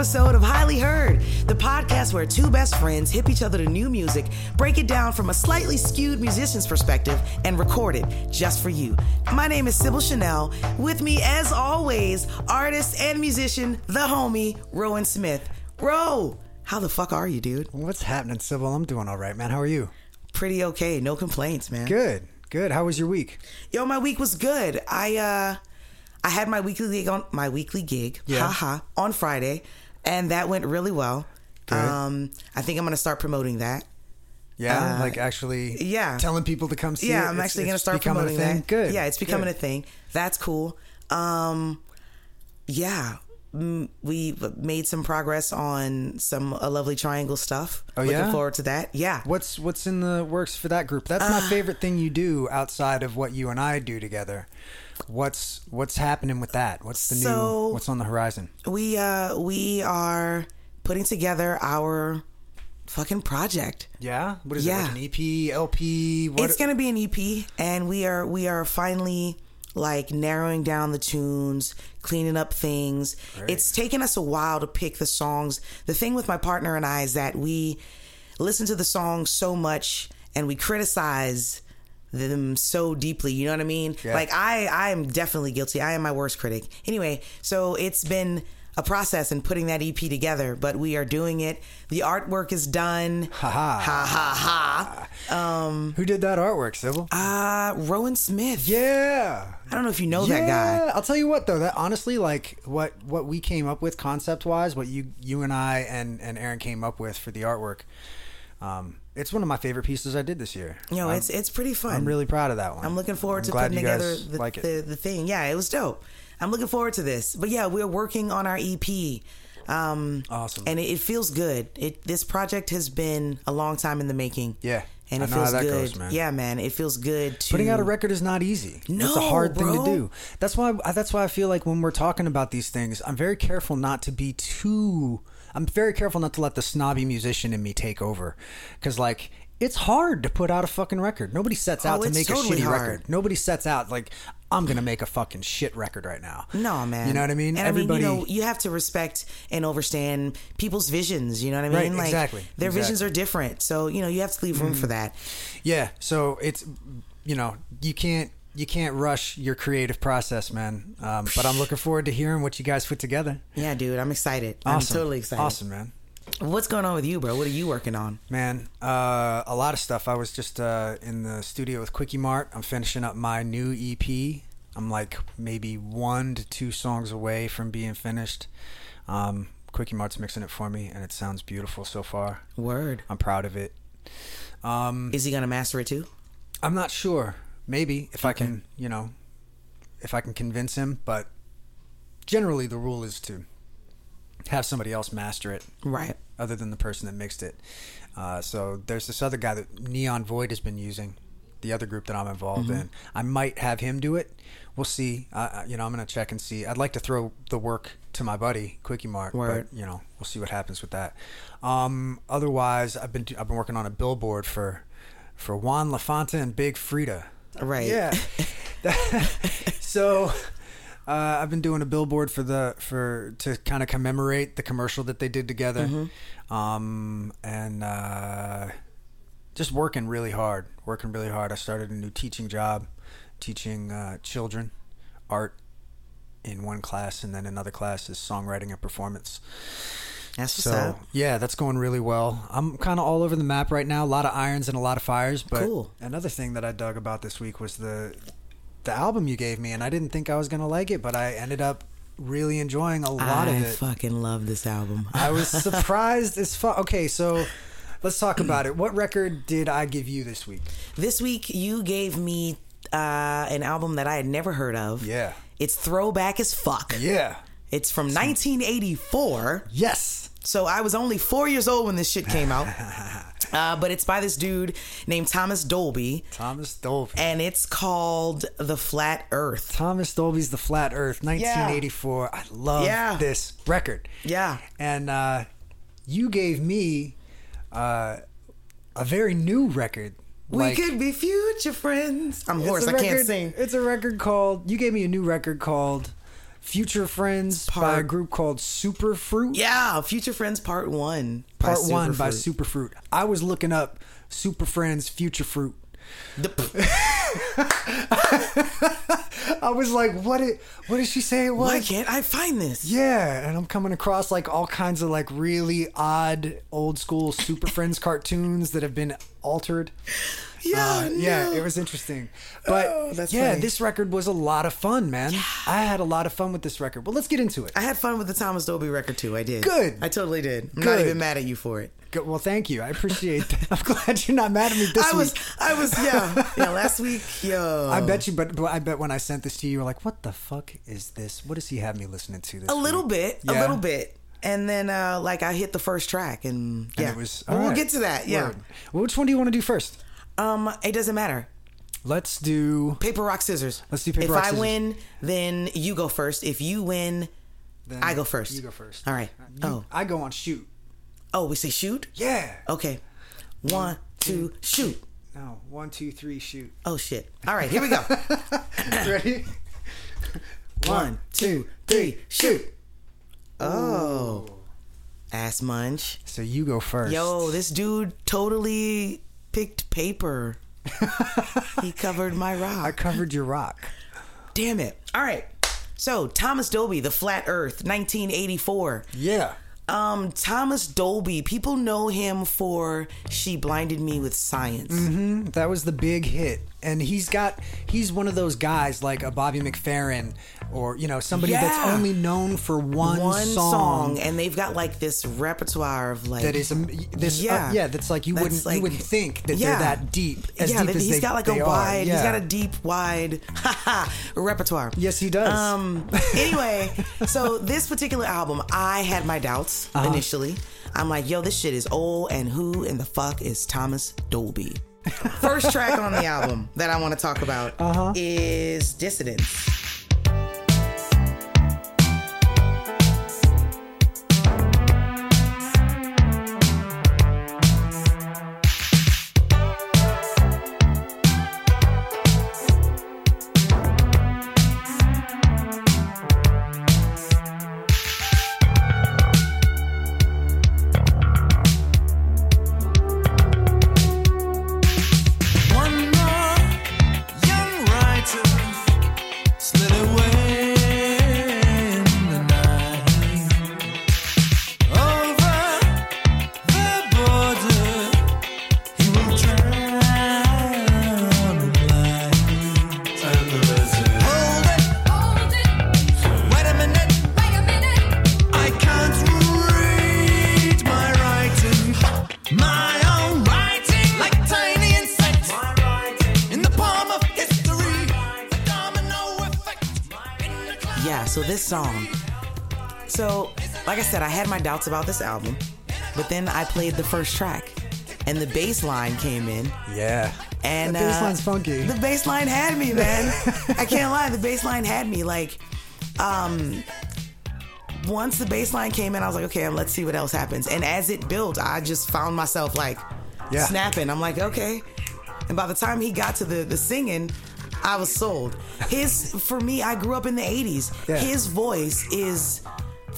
episode of Highly Heard, the podcast where two best friends hip each other to new music, break it down from a slightly skewed musician's perspective, and record it just for you. My name is Sybil Chanel. With me, as always, artist and musician, the homie, Rowan Smith. Ro, how the fuck are you, dude? What's happening, Sybil? I'm doing all right, man. How are you? Pretty okay. No complaints, man. Good, good. How was your week? Yo, my week was good. I uh I had my weekly gig on my weekly gig, Yeah. haha, on Friday, and that went really well. Good. Um, I think I'm gonna start promoting that. Yeah, Uh, like actually, yeah. telling people to come see it. yeah, I'm It's- actually gonna start becoming promoting a thing. that. Good. Yeah, it's becoming good. a thing. That's cool. Um, yeah, mm, we made some progress on some a lovely triangle stuff. Oh, Looking yeah? forward to that. Yeah. What's what's in the works for that group? That's Uh, my favorite thing you do outside of what you and I do together. What's what's happening with that? What's the So- new? What's on the horizon? we uh we are putting together our fucking project. Yeah. What is Yeah. it? Like an EP, LP? What? it's gonna be an EP, and we are we are finally like narrowing down the tunes, cleaning up things. It's taken us a while to pick the songs. The thing with my partner and I is that we listen to the songs so much and we criticize them so deeply. You know what I mean? Yeah. Like I I am definitely guilty. I am my worst critic. Anyway, so it's been a process in putting that EP together, but we are doing it. The artwork is done. Ha ha. Ha ha ha. Um Who did that artwork, Sybil? uh, Rowan Smith. yeah. I don't know if you know that guy. I'll tell you what though, that honestly, like what what we came up with concept wise, what you you and I and and Aaron came up with for the artwork, um, it's one of my favorite pieces I did this year. You know, I'm, it's it's pretty fun. I'm really proud of that one. I'm looking forward I'm to putting together the, like the the thing. Yeah, it was dope. I'm looking forward to this. But yeah, we're working on our EP. Um, Awesome. And it, it feels good. It this project has been a long time in the making. Yeah, And it feels that good. goes, man. Yeah, man. It feels good to Putting out a record is not easy. it's a No, hard thing to do. That's why. That's why I feel like when we're talking about these things, I'm very careful not to be too. I'm very careful not to let the snobby musician in me take over, because like it's hard to put out a fucking record. Nobody sets out Oh, to make totally a shitty hard. record. Nobody sets out like I'm gonna make a fucking shit record right now. No, man. You know what I mean? And Everybody. I mean, you know, you have to respect and understand people's visions. You know what I mean? Right, like, exactly, Their visions are different, so you know you have to leave room for mm-hmm. that. Yeah, so it's you know you can't you can't rush your creative process, man. Um, but I'm looking forward to hearing what you guys put together. Yeah, dude, I'm excited. Awesome, I'm totally excited. Awesome, man. What's going on with you, bro? What are you working on? Man, uh, a lot of stuff. I was just uh, in the studio with Quickie Mart. I'm finishing up my new EP. I'm like maybe one to two songs away from being finished. Um, Quickie Mart's mixing it for me, and it sounds beautiful so far. Word. I'm proud of it. Um, Is he gonna master it too? I'm not sure. Maybe if I can, you know, if I can convince him. But generally, the rule is to have somebody else master it Right. other than the person that mixed it. Uh, so there's this other guy that Neon Void has been using, the other group that I'm involved Mm-hmm. in. I might have him do it. We'll see. Uh, you know, I'm gonna check and see. I'd like to throw the work to my buddy Quickie Mart, Word. but you know, we'll see what happens with that. Um, otherwise, I've been I've been working on a billboard for for Juan Lafanta and Big Frida. Right. Yeah. so uh, I've been doing a billboard for the for to kind of commemorate the commercial that they did together, Mm-hmm. um, and uh, just working really hard. Working really hard. I started a new teaching job, teaching uh, children art in one class, and then another class is songwriting and performance. That's So yeah, that's going really well. I'm kind of all over the map right now. A lot of irons and a lot of fires. But Cool. another thing that I dug about this week was the the album you gave me, and I didn't think I was gonna like it, but I ended up really enjoying a lot I of it. I fucking love this album. I was surprised as fuck. Okay, so let's talk about it. What record did I give you this week? this week you gave me uh, an album that I had never heard of. Yeah. It's throwback as fuck. Yeah. It's from 1984. Yes. So I was only four years old when this shit came out. Uh, but it's by this dude named Thomas Dolby, Thomas Dolby. and it's called The Flat Earth. Thomas Dolby's The Flat Earth, 1984. I love Yeah. this record. Yeah. And uh, you gave me uh, a very new record. We Like, could be future friends. I'm hoarse. I can't sing. It's a record called. You gave me a new record called Future Friends by a group called Superfruit. Yeah, Future Friends Part One. by Part one by Superfruit. Superfruit. I was looking up Super Friends Future Fruit. The- I was like, what? It, what did she say it was? Why can't I find this? Yeah, and I'm coming across like all kinds of like really odd old school Super Friends cartoons that have been altered. Yeah, Uh, yeah, it was interesting. But Oh, yeah, funny. this record was a lot of fun, man. I had a lot of fun with this record. Well, let's get into it. I had fun with the Thomas Dolby record too. I did. Good. I totally did. I'm not even mad at you for it. Go- Well, thank you. I appreciate that. I'm glad you're not mad at me this I was, week. I was, yeah, yeah. Last week, yo, I bet you, but, but I bet when I sent this to you, you were like, "What the fuck is this? What does he have me listening to?" This a little week?" bit, a little bit, and then uh like I hit the first track, and And yeah, it was. Well, all we'll get to that. Yeah, Well, which one do you want to do first? Um, it doesn't matter. Let's do. Paper rock scissors. Let's do paper, if rock, I scissors. If I win, then you go first. If you win, Then I go first. You go first. All right. You- Oh, I go on shoot. oh, we say shoot. Yeah. Okay, one, two, shoot. No. One, two, three, shoot. Oh shit! All right, here we go. Ready? One, two, three, shoot. Oh, ass munch. So you go first. Yo, this dude totally picked paper. he covered my rock. I covered your rock. Damn it. All right. So, Thomas Dolby, The Flat Earth, 1984. Yeah. Um, Thomas Dolby, people know him for She Blinded Me with Science. Mm-hmm. That was the big hit. And he's got he's one of those guys like a Bobby McFerrin or you know somebody that's only known for one, One song, song, and they've got like this repertoire of like that is um, this yeah Yeah. yeah that's like you That's wouldn't like- you wouldn't think that Yeah. they're that deep as yeah, deep as he's they, got like a wide, he's got a deep, wide repertoire. Yes, he does. Um. Anyway, so this particular album, I had my doubts Uh-huh. initially. I'm like, yo, this shit is old, and who in the fuck is Thomas Dolby? First track on the album that I want to talk about Uh-huh. is Dissidents. Doubts about this album, but then I played the first track, and the bass line came in, yeah and the bass uh, line's funky. The bass line had me, man. I can't lie, the bass line had me. Like, um, once the bass line came in, I was like, okay, let's see what else happens. And as it built, I just found myself like Yeah. snapping. I'm like, okay. And by the time he got to the the singing, I was sold. His for me, I grew up in the '80s. Yeah. His voice is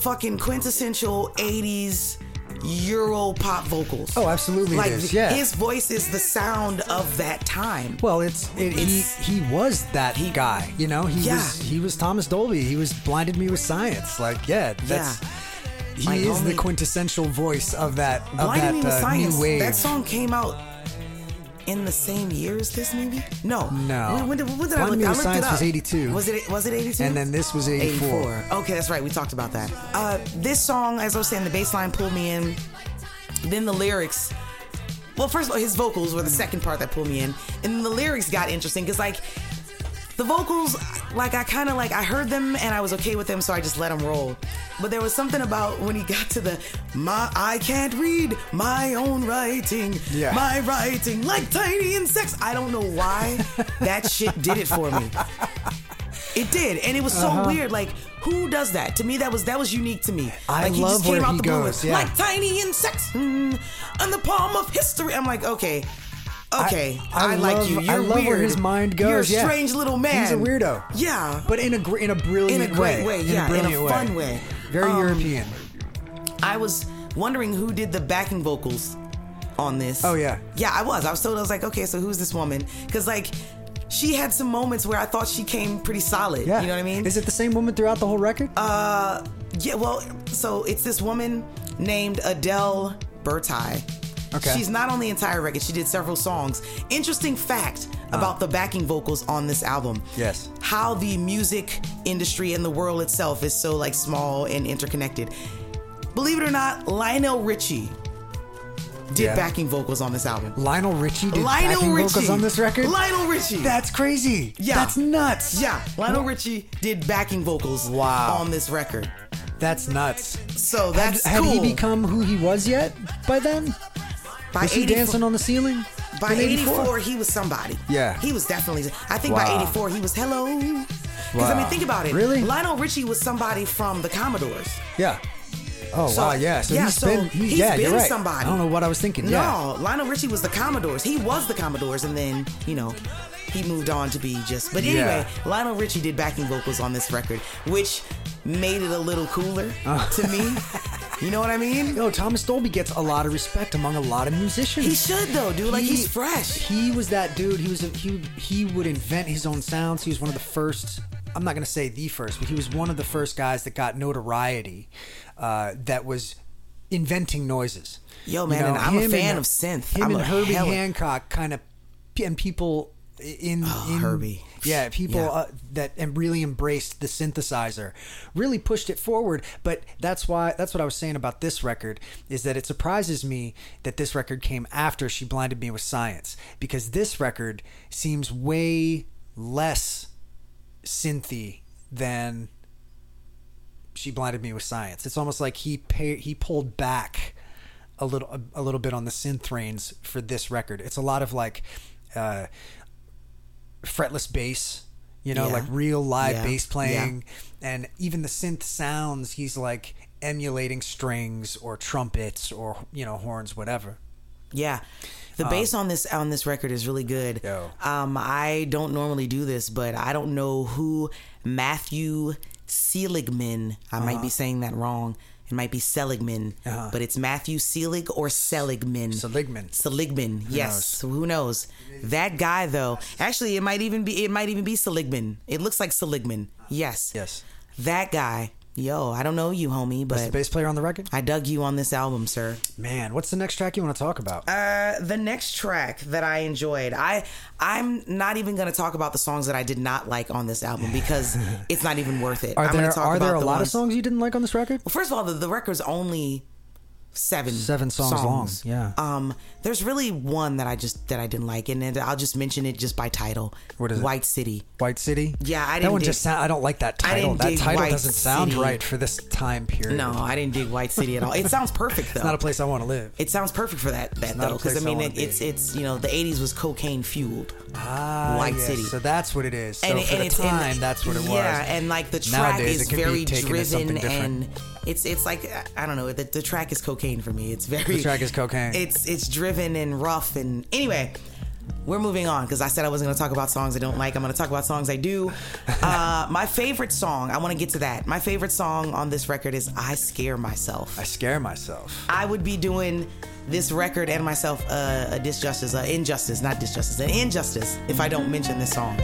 fucking quintessential '80s Euro pop vocals. Oh, absolutely Like is, yeah. his voice is the sound of that time. Well, it's, it, It's- he he was that He- guy. You know, he Yeah. was he was Thomas Dolby. He was blinded me with science. Like, yeah, that's he My is the quintessential voice of that of Blinded that Me with uh, Science. new wave. That song came out in the same year as this, movie? No. No. When, when did, when did I look? I looked it Science up. was 82. Was it? Was it 82? And then this was 84. Okay, that's right. We talked about that. Uh, this song, as I was saying, the bass line pulled me in. Then the lyrics. Well, first of all, his vocals were the second part that pulled me in, and then the lyrics got interesting because, like, the vocals, like I kind of like I heard them and I was okay with them, so I just let them roll. But there was something about when he got to the my I can't read my own writing, Yeah. my writing like tiny insects. I don't know why that shit did it for me. It did, and it was so weird. Like, who does that? To me, that was that was unique to me. Uh-huh. I like, he love just came where out he the blue goes, with, yeah. like tiny insects mm, on the palm of history. I'm like, okay, Okay, I, I like love- you. I You're love where weird. his mind goes. You're a yeah. strange little man. He's a weirdo. Yeah, but in a gr- in a brilliant in a great way. in yeah, a in a fun way. Very Um, European. I was wondering who did the backing vocals on this. Oh, yeah. yeah. I was. I was told I was like, okay, so who's this woman? Because like, she had some moments where I thought she came pretty solid. Yeah, you know what I mean? Is it the same woman throughout the whole record? Uh, yeah. Well, so it's this woman named Adele Bertei. Okay. She's not on the entire record. She did several songs. Interesting fact uh. about the backing vocals on this album. Yes. How the music industry and the world itself is so like small and interconnected. Believe it or not, Lionel Richie did Yeah. backing vocals on this album. Lionel Richie did Lionel backing Richie vocals on this record. Lionel Richie. That's crazy. Yeah. That's nuts. yeah, Lionel Richie did backing vocals Wow. on this record. That's nuts. So Had, that's had cool. he become who he was yet by then? By Was he 84 dancing on the ceiling? By in 84, he was somebody. Yeah. He was definitely. I think by 84, he was hello. Because, I mean, think about it. Really? Lionel Richie was somebody from the Commodores. Yeah. Oh So- wow, yeah. So yeah, he's so been, he- he's yeah, been right. somebody. I don't know what I was thinking. No, Yeah. Lionel Richie was the Commodores. He was the Commodores, and then, you know, he moved on to be just. But anyway, Lionel Richie did backing vocals on this record, which made it a little cooler Uh. to me. You know what I mean? Yo, Thomas Dolby gets a lot of respect among a lot of musicians. He should, though, dude. Like, He- he's fresh. He was that dude. He was a, he he would invent his own sounds. He was one of the first. I'm not gonna say the first, but he was one of the first guys that got notoriety. Uh, that was inventing noises. Yo, man, and I'm a him fan of synth. Him I'm and a Herbie hella- Hancock kind of and people in, Oh, in Herbie. Yeah people Yeah. Uh, that and really embraced the synthesizer really pushed it forward but that's why that's what i was saying about this record is that it surprises me that this record came after she blinded me with science because this record seems way less synthy than she blinded me with science. It's almost like he pay, he pulled back a little a, a little bit on the synth reins for this record. It's a lot of like uh fretless bass you know Yeah. like real live Yeah. bass playing and even the synth sounds he's like emulating strings or trumpets or you know horns whatever Yeah. The bass on this on this record is really good. Um, Yo. Um, I don't normally do this, but I don't know who Matthew Seligman. I might be saying that wrong. It might be Seligman, Uh-huh. but it's Matthew Selig or Seligman. Seligman. Seligman. yes. So who knows? That guy though. Actually, it might even be. It might even be Seligman. It looks like Seligman. Yes. yes That guy. Yo, I don't know you, homie, that's the but bass player on the record I dug you on this album, sir. man what's the next track you want to talk about Uh, the next track that I enjoyed, I I'm not even gonna talk about the songs that I did not like on this album because it's not even worth it. are I'm gonna there talk are there a the lot of songs you didn't like on this record Well, first of all, the, the record's only seven Seven songs long, yeah. Um, there's really one that I just that I didn't like, and then I'll just mention it just by title. What is it? White City. White City. Yeah, I didn't That one dig- just sound. I don't like that title. That title White doesn't sound City. right for this time period. No, I didn't dig White City at all. It sounds perfect though. it's not a place I want to live. it sounds perfect for that that a though, because I place I mean it, it's it's you know the '80s was cocaine fueled. Ah, White yes. City. So that's what it is. So and, for and the it's time, that's what it was. Yeah, and like the track Nowadays, is it could be very driven, and it's it's like I don't know. The, the track is cocaine for me. It's very The track is cocaine. It's it's driven and rough, and anyway. We're moving on because I said I wasn't going to talk about songs I don't like. I'm going to talk about songs I do. Uh, my favorite song, I want to get to that. My favorite song on this record is I Scare Myself. I scare myself. I would be doing this record and myself uh, a disjustice, uh, injustice, not disjustice, an injustice if I don't mention this song.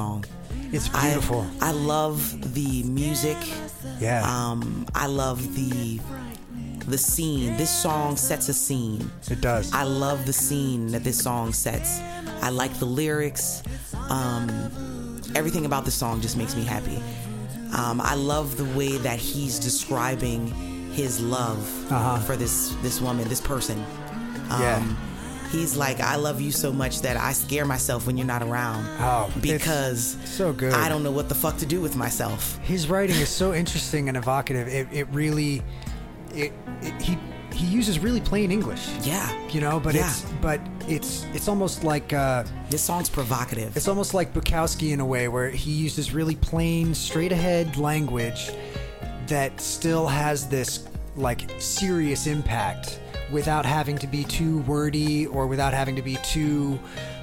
Song, all I can say is I love this song. It's beautiful. I, love the music. Yeah. Um, I love the the scene. This song sets a scene. it does. I love the scene that this song sets. I like the lyrics. Um, everything about the song just makes me happy. Um, I love the way that he's describing his love Uh-huh. for this this woman, this person. Um, Yeah. He's like, I love you so much that I scare myself when you're not around. Oh, because so good. I don't know what the fuck to do with myself. his writing is so interesting and evocative. It, it really, it, it he he uses really plain English. Yeah. You know, but Yeah. it's but it's it's almost like uh, This song's provocative. it's almost like Bukowski in a way where he uses really plain, straight ahead language that still has this like serious impact without having to be too wordy or without having to be too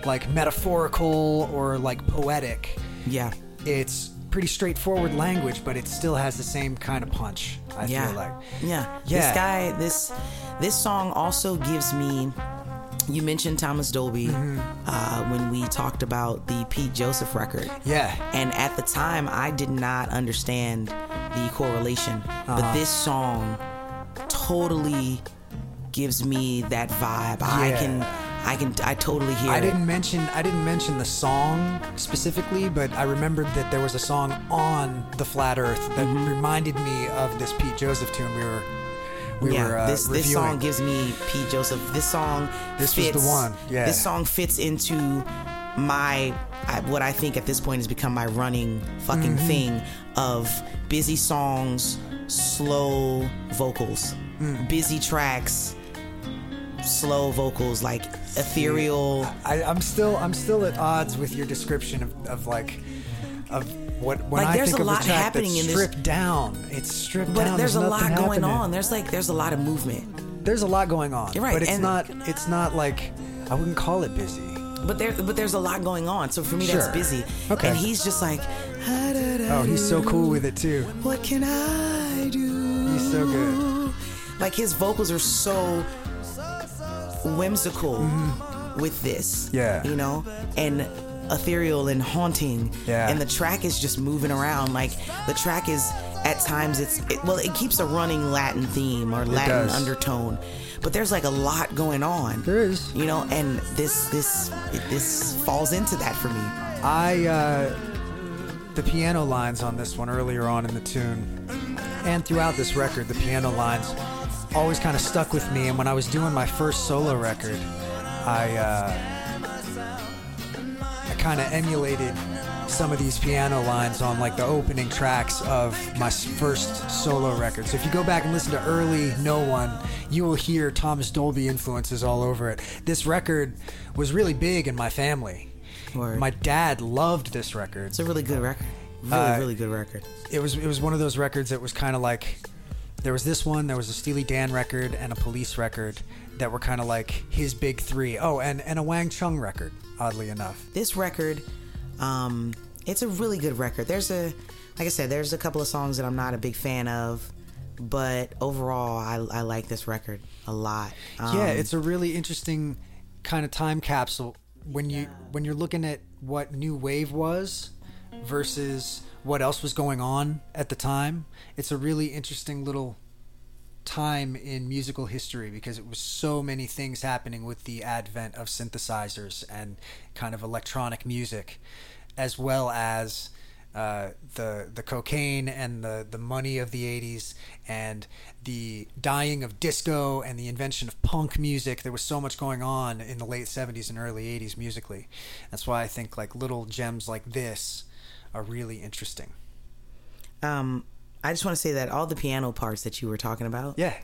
like metaphorical or like poetic. yeah. It's pretty straightforward language, but it still has the same kind of punch. I yeah. feel like. Yeah. Yeah. This guy, this this song also gives me. You mentioned Thomas Dolby Mm-hmm. uh, when we talked about the Pete Joseph record. Yeah. And at the time, I did not understand the correlation, Uh-huh. but this song totally gives me that vibe. I can, I can, I totally hear it. I it. didn't mention I didn't mention the song specifically, but I remembered that there was a song on the Flat Earth that Mm-hmm. reminded me of this Pete Joseph tune we were we yeah, were uh, this this reviewing. song gives me Pete Joseph. This song This was fits. the one, yeah. This song fits into my I, what I think at this point has become my running fucking Mm-hmm. thing of busy songs, slow vocals, Mm. busy tracks, slow vocals, like ethereal. I, I'm still I'm still at odds with your description of, of like of what when Like, I there's think a of lot a track happening that's in this- stripped down. It's stripped But down. there's a lot going happening. on. There's like there's a lot of movement. There's a lot going on. You're right, But it's and- not it's not like I wouldn't call it busy. But there, but there's a lot going on. So for me, Sure. that's busy. Okay. And he's just like, Oh, he's so cool with it too. What can I do? He's so good. Like his vocals are so whimsical with this. Mm-hmm. Yeah. You know? And ethereal and haunting. Yeah. And the track is just moving around. Like the track is at times it's it, well, it keeps a running Latin theme or Latin undertone. But there's like a lot going on. There is. You know, and this this this falls into that for me. I uh, the piano lines on this one earlier on in the tune, and throughout this record, the piano lines always kind of stuck with me. And when I was doing my first solo record, I uh, I kind of emulated some of these piano lines on like the opening tracks of my first solo record. So if you go back and listen to early No One, you will hear Thomas Dolby influences all over it. This record was really big in my family. Word. My dad loved this record. It's a really good record. Really, Uh, really good record. It was it was one of those records that was kind of like there was this one, there was a Steely Dan record and a Police record that were kind of like his big three. Oh, and and a Wang Chung record, oddly enough. This record, um, it's a really good record. There's a, like I said, there's a couple of songs that I'm not a big fan of, but overall, I, I like this record a lot. Um, yeah, it's a really interesting kind of time capsule when you when you're looking at what new wave was versus what else was going on at the time. It's a really interesting little time in musical history because it was so many things happening with the advent of synthesizers and kind of electronic music as well as uh, the the cocaine and the, the money of the 80s and the dying of disco and the invention of punk music there was so much going on in the late 70s and early 80s musically that's why i think like little gems like this are really interesting. Um, I just want to say that all the piano parts that you were talking about, yeah.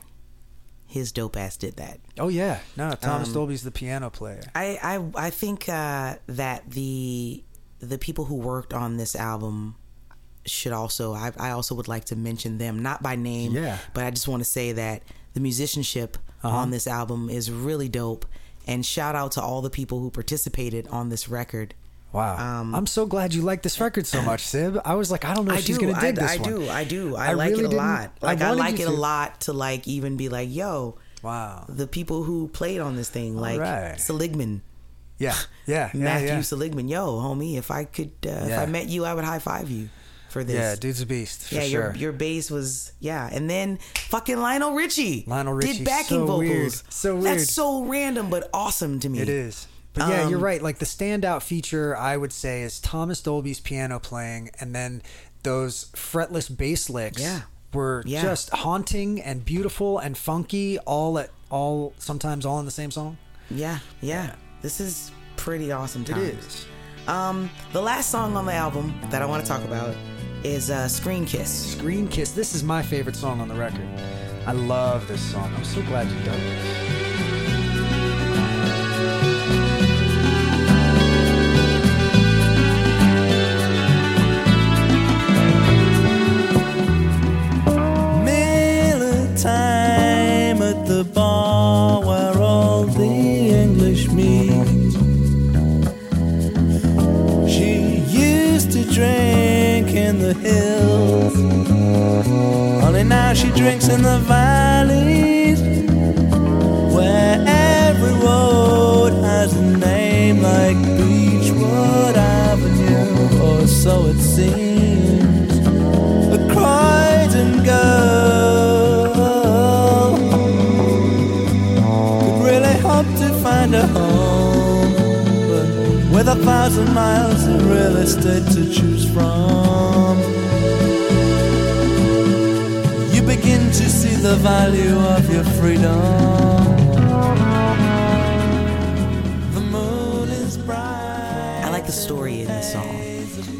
his dope ass did that. oh yeah. No thomas Um, dolby's the piano player. I I, I think uh, that the the people who worked on this album should also I, I also would like to mention them not by name Yeah. but I just want to say that the musicianship on this album is really dope. And shout out to all the people who participated on this record Wow. Um, I'm so glad you like this record so much, Sib. I was like, I don't know if I she's do to dig I, this I one. do I do I, I like really it a lot like I, wanted like it a lot to like even be like yo Wow. the people who played on this thing like right. Seligman Yeah, yeah, yeah, Matthew yeah. Seligman. Yo, homie, if I could, uh, if I met you, I would high five you for this. Yeah, dude's a beast for yeah, sure. your your bass was yeah, and then fucking Lionel Richie. Lionel Richie, did backing so vocals. weird, so weird. That's so random but awesome to me. It is. But yeah, you're Um, right. Like the standout feature, I would say, is Thomas Dolby's piano playing, and then those fretless bass licks Yeah. were Yeah. just haunting and beautiful and funky, all at all, sometimes all in the same song. Yeah, yeah. This is pretty awesome It times. is. Um, the last song on the album that I want to talk about is uh, "Screen Kiss." Screen Kiss. This is my favorite song on the record. I love this song. I'm so glad you dug this. Time at the bar where all the English meet. She used to drink in the hills, only now she drinks in the valleys, with a thousand miles of real estate to choose from, you begin to see the value of your freedom. The moon is bright. I like the story in this song.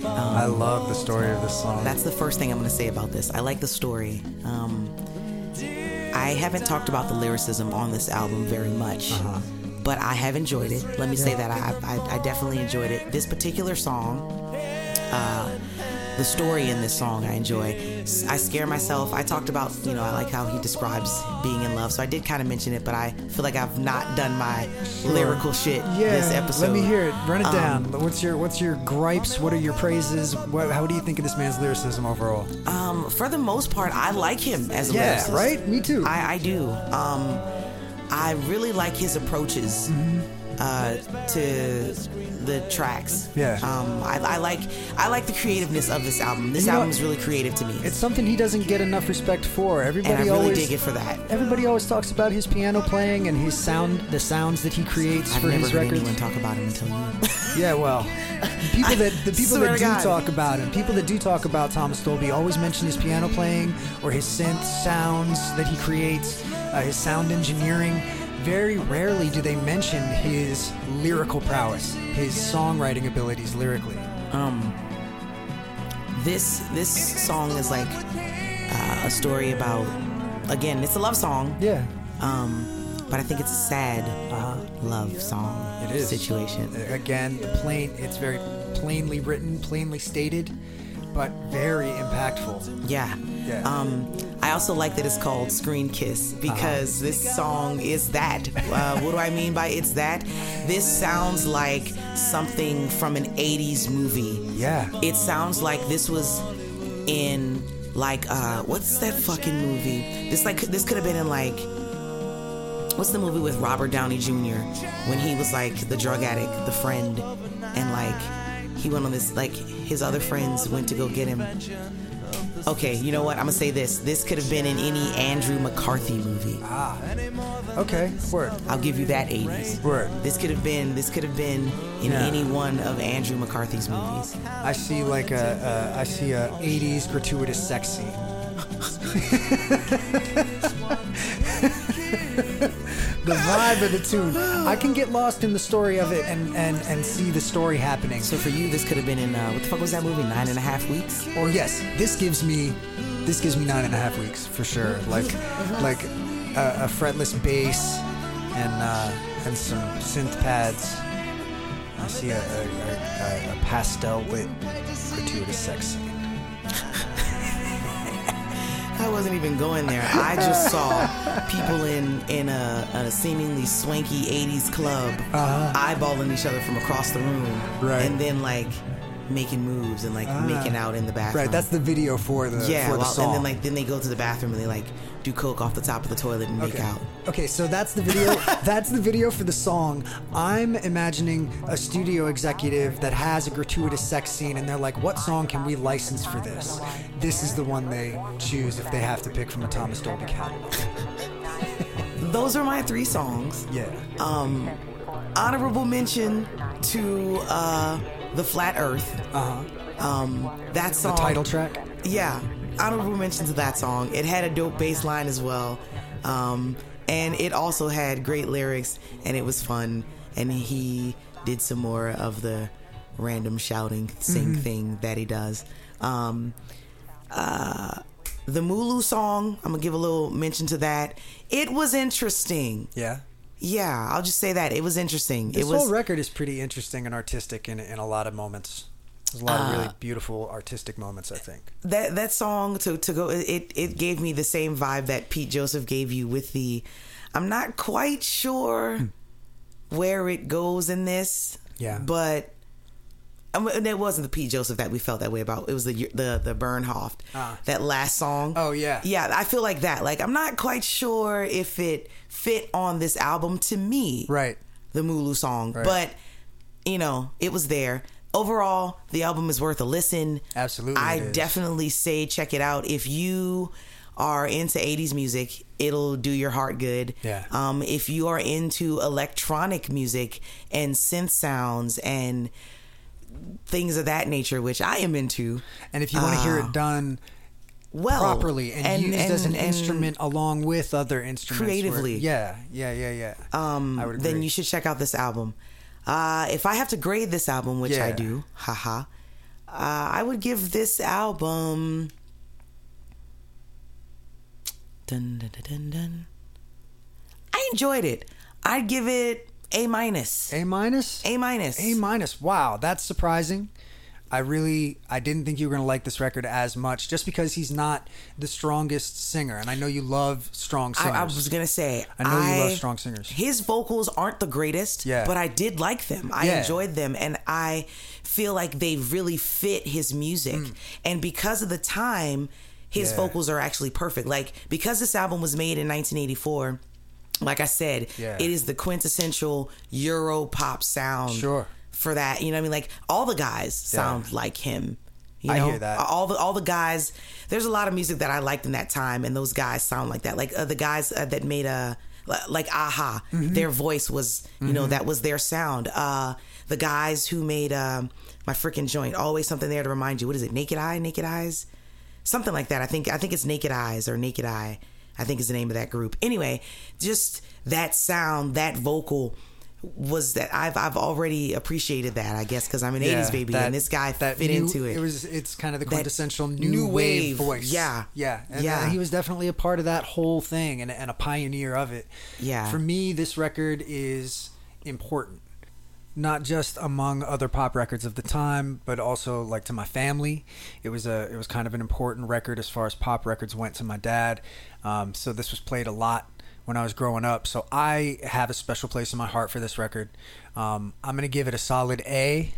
I love the story of this song. That's the first thing I'm going to say about this. I like the story. Um, I haven't talked about the lyricism on this album very much, Uh-huh. But I have enjoyed it. Let me say that I, I, I definitely enjoyed it. This particular song, uh, the story in this song, I enjoy. I scare myself. I talked about, you know, I like how he describes being in love, so I did kind of mention it, but I feel like I've not done my lyrical shit yeah, this episode. let me hear it. Run it Um, down. What's your What's your gripes? What are your praises? What, how do you think of this man's lyricism overall? Um, for the most part, I like him as a Yeah, lyricist. right? Me too. I, I do. Um, I really like his approaches uh, to the tracks. Yeah. Um, I, I like I like the creativeness of this album. This You know, album is really creative to me, It's something he doesn't get enough respect for. Everybody and I really always dig it for that. Everybody always talks about his piano playing and his sound, the sounds that he creates I've for never his records. anyone talk about him until you. Yeah, well, the people that the people that do talk about him, people that do talk about Thomas Dolby, always mention his piano playing or his synth sounds that he creates, uh, his sound engineering. Very rarely do they mention his lyrical prowess, his songwriting abilities lyrically. um, this this song is like uh, a story about. Again, it's a love song. Yeah, Um, but I think it's a sad uh-huh. love song It is. situation. Again, the plain, it's very plainly written, plainly stated, but very impactful. Yeah. Yeah. Um, I also like that it's called Screen Kiss because this song is that. Uh, what do I mean by it's that? This sounds like something from an 80s movie. Yeah. It sounds like this was in like uh what's that fucking movie? This like this could have been in like what's the movie with Robert Downey Jr. when he was like the drug addict, the friend, and like he went on this like his other friends went to go get him. Okay, you know what? I'm gonna say this. This could have been in any Andrew McCarthy movie. Ah. Okay, word. I'll give you that 80s. Word. This could have been. This could have been in Yeah. any one of Andrew McCarthy's movies. I see like a, a I see a 80s gratuitous sex scene. the vibe of the tune. I can get lost in the story of it and, and, and see the story happening. So for you, this could have been in uh, what the fuck was that movie? Nine and a half weeks. Or yes, this gives me this gives me nine and a half weeks for sure. Like like a, a fretless bass and uh, and some synth pads. I see a, a, a, a pastel lit gratuitous sex scene. I wasn't even going there. I just saw people in in a, a seemingly swanky '80s club Uh-huh. eyeballing each other from across the room, Right. And then like making moves and like making out in the bathroom. Ah. Right, that's the video for the yeah. for the Well, song. and then like then they go to the bathroom and they like do coke off the top of the toilet and make Okay. out. Okay, so that's the video. that's the video for the song. I'm imagining a studio executive that has a gratuitous sex scene, and they're like, "What song can we license for this?" This is the one they choose if they have to pick from a Thomas Dolby catalog. Those are my three songs. Yeah. Um, honorable mention to uh, the Flat Earth. Uh huh. Um, that The title track. Yeah, honorable mention to that song. It had a dope bass line as well, um, and it also had great lyrics, and it was fun. And he did some more of the random shouting, sing thing that he does. Um, uh, the Mulu song, I'm gonna give a little mention to that. It was interesting. Yeah. Yeah, I'll just say that it was interesting. This it was whole record is pretty interesting and artistic in in a lot of moments. There's a lot of Uh, really beautiful artistic moments. I think. that that song to to go it it gave me the same vibe that Pete Joseph gave you with the I'm not quite sure where it goes in this. Yeah. But I mean, it wasn't the Pete Joseph that we felt that way about. It was the the the Bernhoft. Ah. That last song. Oh, yeah. Yeah, I feel like that. Like I'm not quite sure if it fit on this album to me Right. the Mulu song. Right. But you know, it was there. Overall, the album is worth a listen. Absolutely I definitely say check it out if you are into 80s music. It'll do your heart good. Yeah. Um, if you are into electronic music and synth sounds and things of that nature, which I am into, And if you want to hear uh, it done well properly and, used as an and- instrument along with other instruments where- Creatively. yeah, yeah, yeah, yeah. um, I would then you should check out this album. Uh, if I have to grade this album, which I do, haha, uh, I would give this album. Dun, dun, dun, dun, dun. I enjoyed it. I'd give it A minus. A minus. A minus. A minus. Wow, that's surprising. I really, I didn't think you were gonna like this record as much, just because he's not the strongest singer, and I know you love strong singers. I was gonna say. I know you love strong singers. His vocals aren't the greatest, Yeah. but I did like them. I Yeah. enjoyed them, and I feel like they really fit his music. And because of the time, his Mm. Yeah. vocals are actually perfect. Like because this album was made in 1984. Like I said, Yeah. it is the quintessential Euro pop sound. Sure. For that, you know, what I mean, like all the guys sound like him. You know, I hear that. All the all the guys. There's a lot of music that I liked in that time, and those guys sound like that. Like uh, the guys uh, that made a like Aha, Mm-hmm. their voice was you know that was their sound. Uh, the guys who made um, my freaking joint, always something there to remind you. What is it? Naked Eye, Naked Eyes, something like that. I think I think it's Naked Eyes or Naked Eye. I think is the name of that group. Anyway, just that sound, that vocal was that I've I've already appreciated that I guess because I'm an Yeah, 80s baby that- and this guy that fit new- into it. It was, it's kind of the quintessential new, new wave, wave. voice. Yeah. yeah, and Yeah. uh, he was definitely a part of that whole thing and, and a pioneer of it. Yeah. For me, this record is important. Not just among other pop records of the time, but also like to my family. It was a it was kind of an important record as far as pop records went to my dad. Um, so this was played a lot when I was growing up. So I have a special place in my heart for this record. Um, I'm gonna give it a solid A.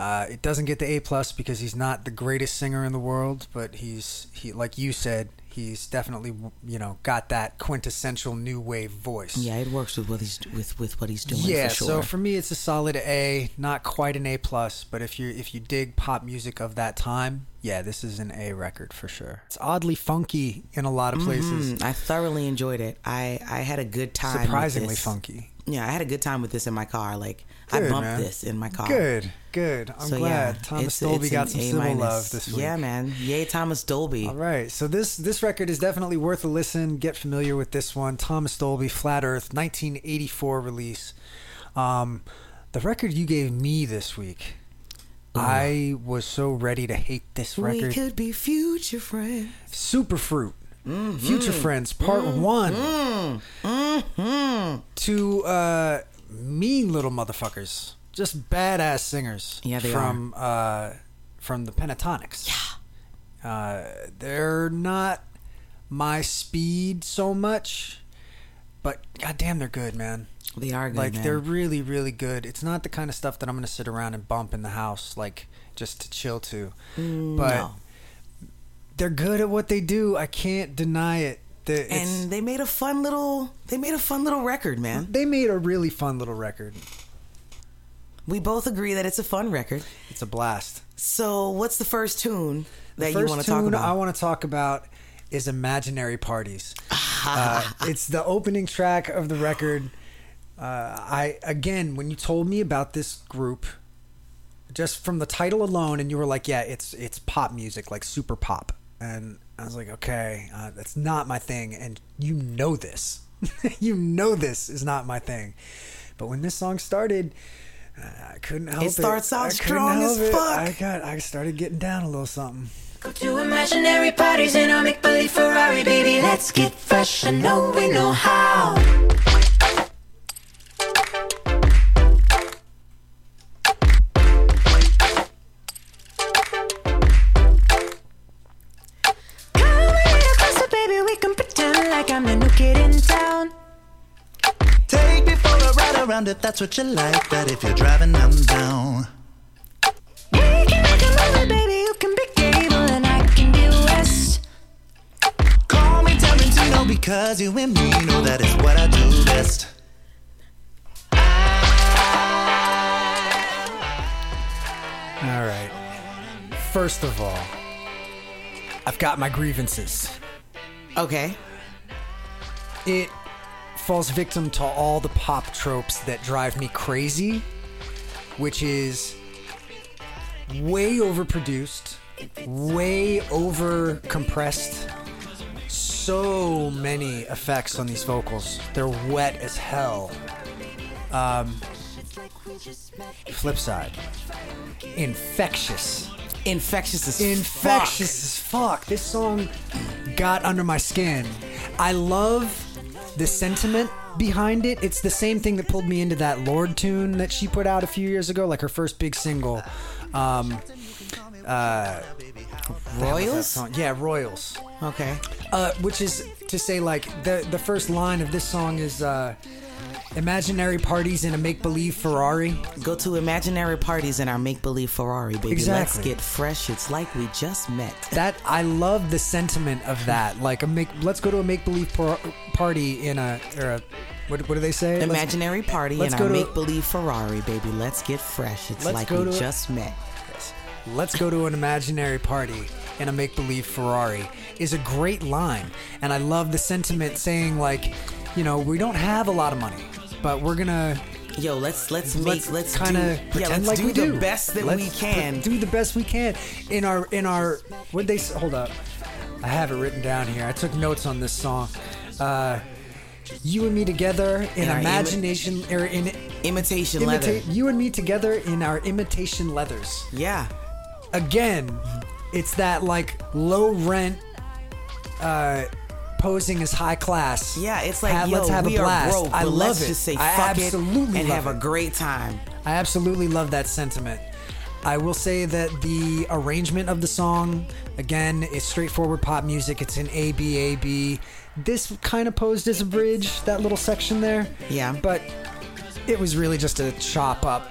Uh, it doesn't get the A plus because he's not the greatest singer in the world, but he's he like you said, he's definitely you know got that quintessential new wave voice. yeah, it works with what he's with with what he's doing. Yeah, for sure. so for me it's a solid A, not quite an A plus, but if you if you dig pop music of that time, yeah, this is an A record for sure. It's oddly funky in a lot of places. Mm, I thoroughly enjoyed it. I I had a good time. Surprisingly funky. Yeah, I had a good time with this in my car. Like I Good, bumped man. this in my car. Good, good. I'm So glad yeah, Thomas it's- Dolby it's got some civil love this week. Yeah, man. Yay, Thomas Dolby. All right, so this this record is definitely worth a listen. Get familiar with this one, Thomas Dolby, Flat Earth, 1984 release. Um, the record you gave me this week, I was so ready to hate this record. We could be future friends. Super Fruit, Mm-hmm. Future Friends, Part One. Mm-hmm. Two uh, mean little motherfuckers, just badass singers. Yeah, they from uh, from the Pentatonix. Yeah, uh, they're not my speed so much. but goddamn, they're good, man. They are good. like man. they're really, really good. It's not the kind of stuff that I'm gonna sit around and bump in the house, like just to chill to. but Mm, no. They're good at what they do. I can't deny it. The- and they made a fun little. They made a fun little record, man. they made a really fun little record. We both agree that it's a fun record. It's a blast. So, what's the first tune that the you want to talk about? I want to talk about is "Imaginary Parties." uh, it's the opening track of the record. Uh, I again, when you told me about this group, just from the title alone, and you were like, "Yeah, it's it's pop music, like super pop," and I was like, "Okay, uh, that's not my thing," and you know this, you know this is not my thing. But when this song started. uh, I couldn't help it. starts out I couldn't strong as help it. fuck. I got. I started getting down a little something. Go to imaginary parties in our make believe Ferrari, baby. Let's get fresh. I know we know how. Around if that's what you like. But if you're driving, I'm down. We can make a movie, baby. You can be Gable and I can be West. Call me Tarantino because you and me know that is what I do best. All right. First of all, I've got my grievances. okay. It falls victim to all the pop tropes that drive me crazy, which is way overproduced, way over compressed. So many effects on these vocals. They're wet as hell. Um, flip side, infectious Infectious as infectious as fuck. This song got under my skin. I love the sentiment behind it. It's the same thing that pulled me into that Lorde tune that she put out a few years ago, like her first big single. Um, uh, Royals? Yeah, Royals. Okay. Uh, which is to say, like the the first line of this song is uh, "Imaginary parties in a make believe Ferrari." Go to imaginary parties in our make believe Ferrari, baby. Let's get fresh. It's like we just met. That I love the sentiment of that. Like a make, let's go to a make believe par- party in a or a what, what do they say? Let's- Imaginary party let's in our make believe Ferrari, baby. Let's get fresh. It's Let's like we just met. let's go to an imaginary party in a make believe Ferrari is a great line. And I love the sentiment saying, like, you know, we don't have a lot of money, but we're to. Yo, let's let's make let's, kind of do, yeah, let's like do we the best that Let's we can. pr- do the best we can in our in our what they hold up i have it written down here i took notes on this song uh you and me together in, In our imi- imagination or in Imitation leather. you and me together in our imitation leathers Yeah. again, it's that like low rent, uh, posing as high class. Yeah, it's like Have- yo, let's have we a blast. are broke, I love let's it. just say I fuck it absolutely and love have a great time. I absolutely love that sentiment. I will say that the arrangement of the song, again, is straightforward pop music. It's an A B A B. This kind of posed as a bridge, that little section there. Yeah. But it was really just a chop up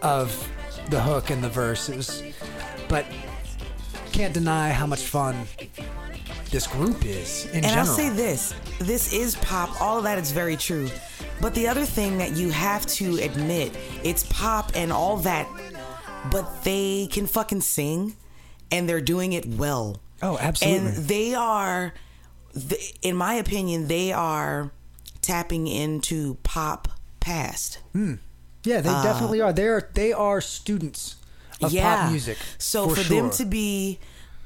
of the hook and the verse. It was, but can't deny how much fun this group is in And general. I'll say this this is pop, all of that is very true. But the other thing that you have to admit, it's pop and all that, but they can fucking sing and they're doing it well. Oh, absolutely. And they are, in my opinion, they are tapping into pop past. Hmm. yeah, they uh, definitely are. They are they are students of pop music. So for, them sure. to be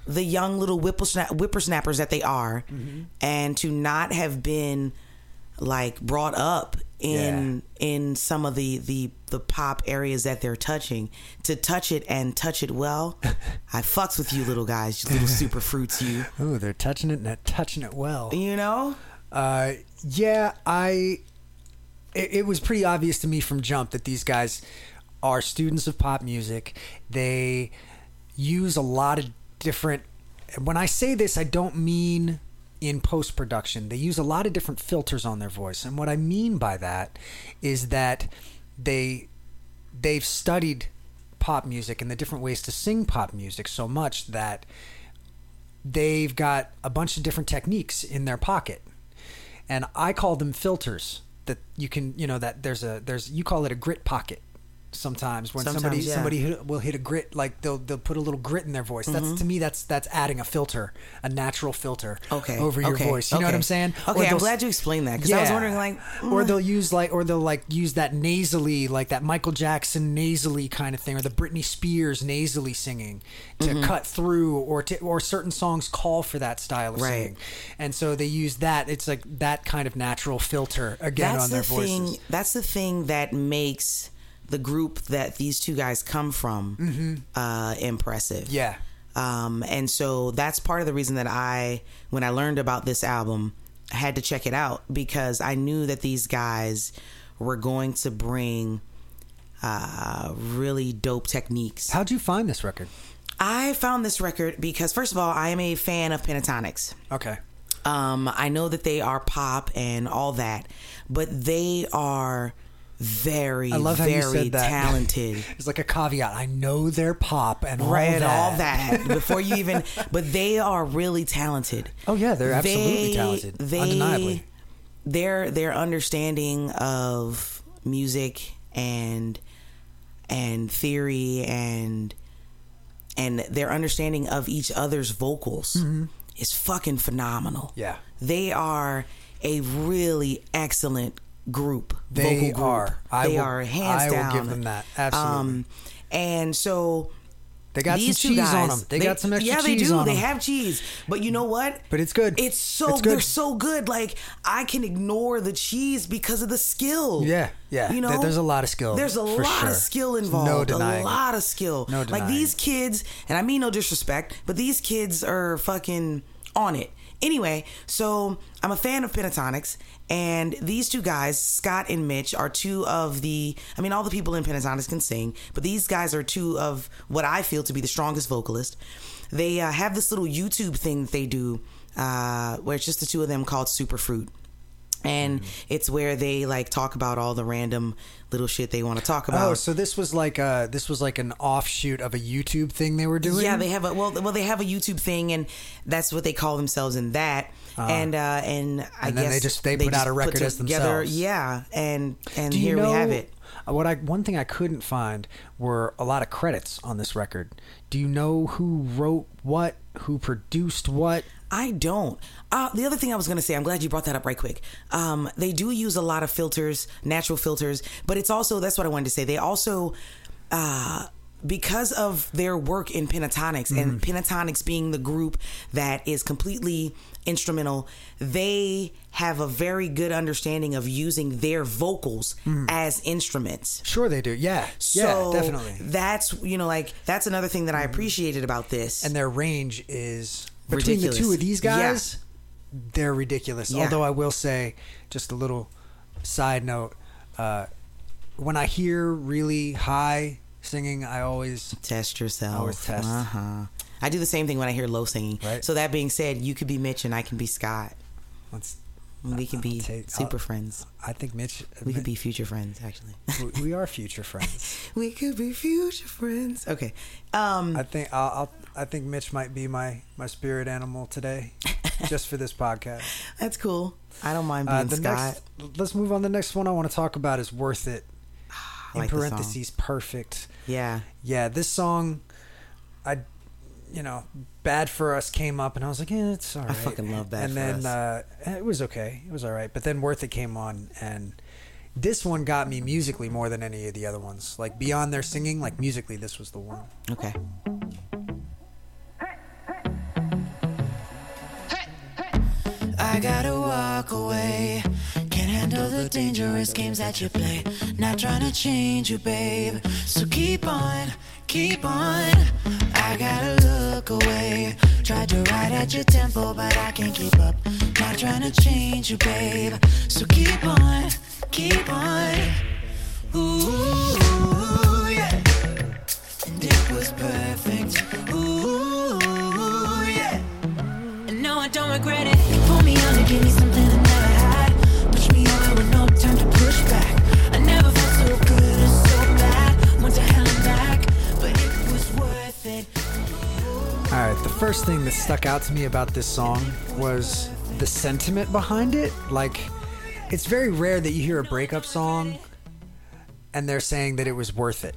the young little whippersna- whippersnappers that they are, Mm-hmm. and to not have been like brought up in in some of the the the pop areas that they're touching, to touch it and touch it well, I fucks with you little guys, you little super fruits, you. Ooh, they're touching it and they're touching it well. You know. Uh, yeah, I. It, it was pretty obvious to me from jump that these guys are students of pop music. They use a lot of different. When I say this, I don't mean in post production. They use a lot of different filters on their voice, and what I mean by that is that they they've studied pop music and the different ways to sing pop music so much that they've got a bunch of different techniques in their pocket and i call them filters that you can you know that there's a there's you call it a grit pocket sometimes when Sometimes, somebody yeah. somebody hit- will hit a grit like they'll they'll put a little grit in their voice that's to me that's that's adding a filter a natural filter Mm-hmm. Okay. over your okay, voice you know what i'm saying Okay, I'm glad you explained that because I was wondering, like, or mm. they'll use like, or they'll like use that nasally, like that Michael Jackson nasally kind of thing, or the Britney Spears nasally singing to Mm-hmm. cut through, or to, or certain songs call for that style of Right. singing, and so they use that. It's like that kind of natural filter again that's on the their thing. voices. That's the thing that makes the group that these two guys come from uh, impressive. Mm-hmm. Yeah. Um, and so that's part of the reason that I, when I learned about this album, I had to check it out because I knew that these guys were going to bring uh, really dope techniques. How'd you find this record? I found this record because, first of all, I am a fan of Pentatonix. Okay. Um, I know that they are pop and all that, but they are very, I love how very you said that. talented. It's like a caveat. I know they're pop and all right, that. all that before you even, but they are really talented. Oh yeah, they're absolutely They- talented, they- undeniably. Their their understanding of music and and theory and and their understanding of each other's vocals is fucking phenomenal. Mm-hmm. Yeah. They are a really excellent group. They vocal group. are. I they will- are hands I will down. give them that. Absolutely. Um, and so They got these some cheese guys, on them. They, got some extra cheese. yeah, they do. They have cheese, but you know what? But it's good. It's so It's good. they're so good. Like I can ignore the cheese because of the skill. Yeah, yeah. You know, there's a lot of skill, There's a lot sure. of skill involved. no denying a lot of skill. No denying. like these kids, and I mean no disrespect, but these kids are fucking on it. Anyway, so I'm a fan of Pentatonix, and these two guys, Scott and Mitch, are two of the. I mean, all the people in Pentatonix can sing, but these guys are two of what I feel to be the strongest vocalist. They uh, have this little YouTube thing that they do, uh, where it's just the two of them called Superfruit and Mm-hmm. it's where they like talk about all the random little shit they want to talk about. Oh, so this was like a this was like an offshoot of a YouTube thing they were doing. yeah, they have a well, well, they have a YouTube thing, and that's what they call themselves in that. and uh, and I. And then guess they just- they put out a record as together. themselves. Yeah, and and here know, we have it. What I one thing I couldn't find were a lot of credits on this record. Do you know who wrote what, who produced what? I don't. Uh, the other thing I was going to say, I'm glad you brought that up right quick. Um, they do use a lot of filters, natural filters, but it's also, that's what I wanted to say. They also, uh, because of their work in Pentatonix and Pentatonix being the group that is completely instrumental, they have a very good understanding of using their vocals as instruments. Sure, they do. Yeah, So yeah, definitely. That's, you know, like, that's another thing that I appreciated about this. And their range is between Ridiculous. the two of these Yeah. guys. They're ridiculous. Yeah. Although I will say, just a little side note, uh, when I hear really high singing, I always Test yourself. Always test. Uh huh. I do the same thing when I hear low singing. Right. So that being said, you could be Mitch and I can be Scott. let's. We can be take- super I'll- friends. I think Mitch. We could be future friends, actually. we- we are future friends. we could be future friends. Okay. Um. I think I'll, I'll I think Mitch might be my my spirit animal today, just for this podcast. that's cool. I don't mind being Uh, the Scott. next, let's move on. The next one I want to talk about is "Worth It." In like parentheses, perfect. Yeah. Yeah, this song, I, you know, "Bad for Us" came up, and I was like, "Yeah, it's all right." I fucking love Bad And for then Us. Uh, it was okay. It was all right. But then "Worth It" came on, and this one got me musically more than any of the other ones. Like beyond their singing, like musically, this was the one. Okay. I gotta walk away. Can't handle the dangerous games that you play. Not trying to change you, babe. So keep on, keep on. I gotta look away. Tried to ride at your tempo, but I can't keep up. Not trying to change you, babe. So keep on, keep on. Ooh, first thing that stuck out to me about this song was the sentiment behind it. Like, it's very rare that you hear a breakup song and they're saying that it was worth it.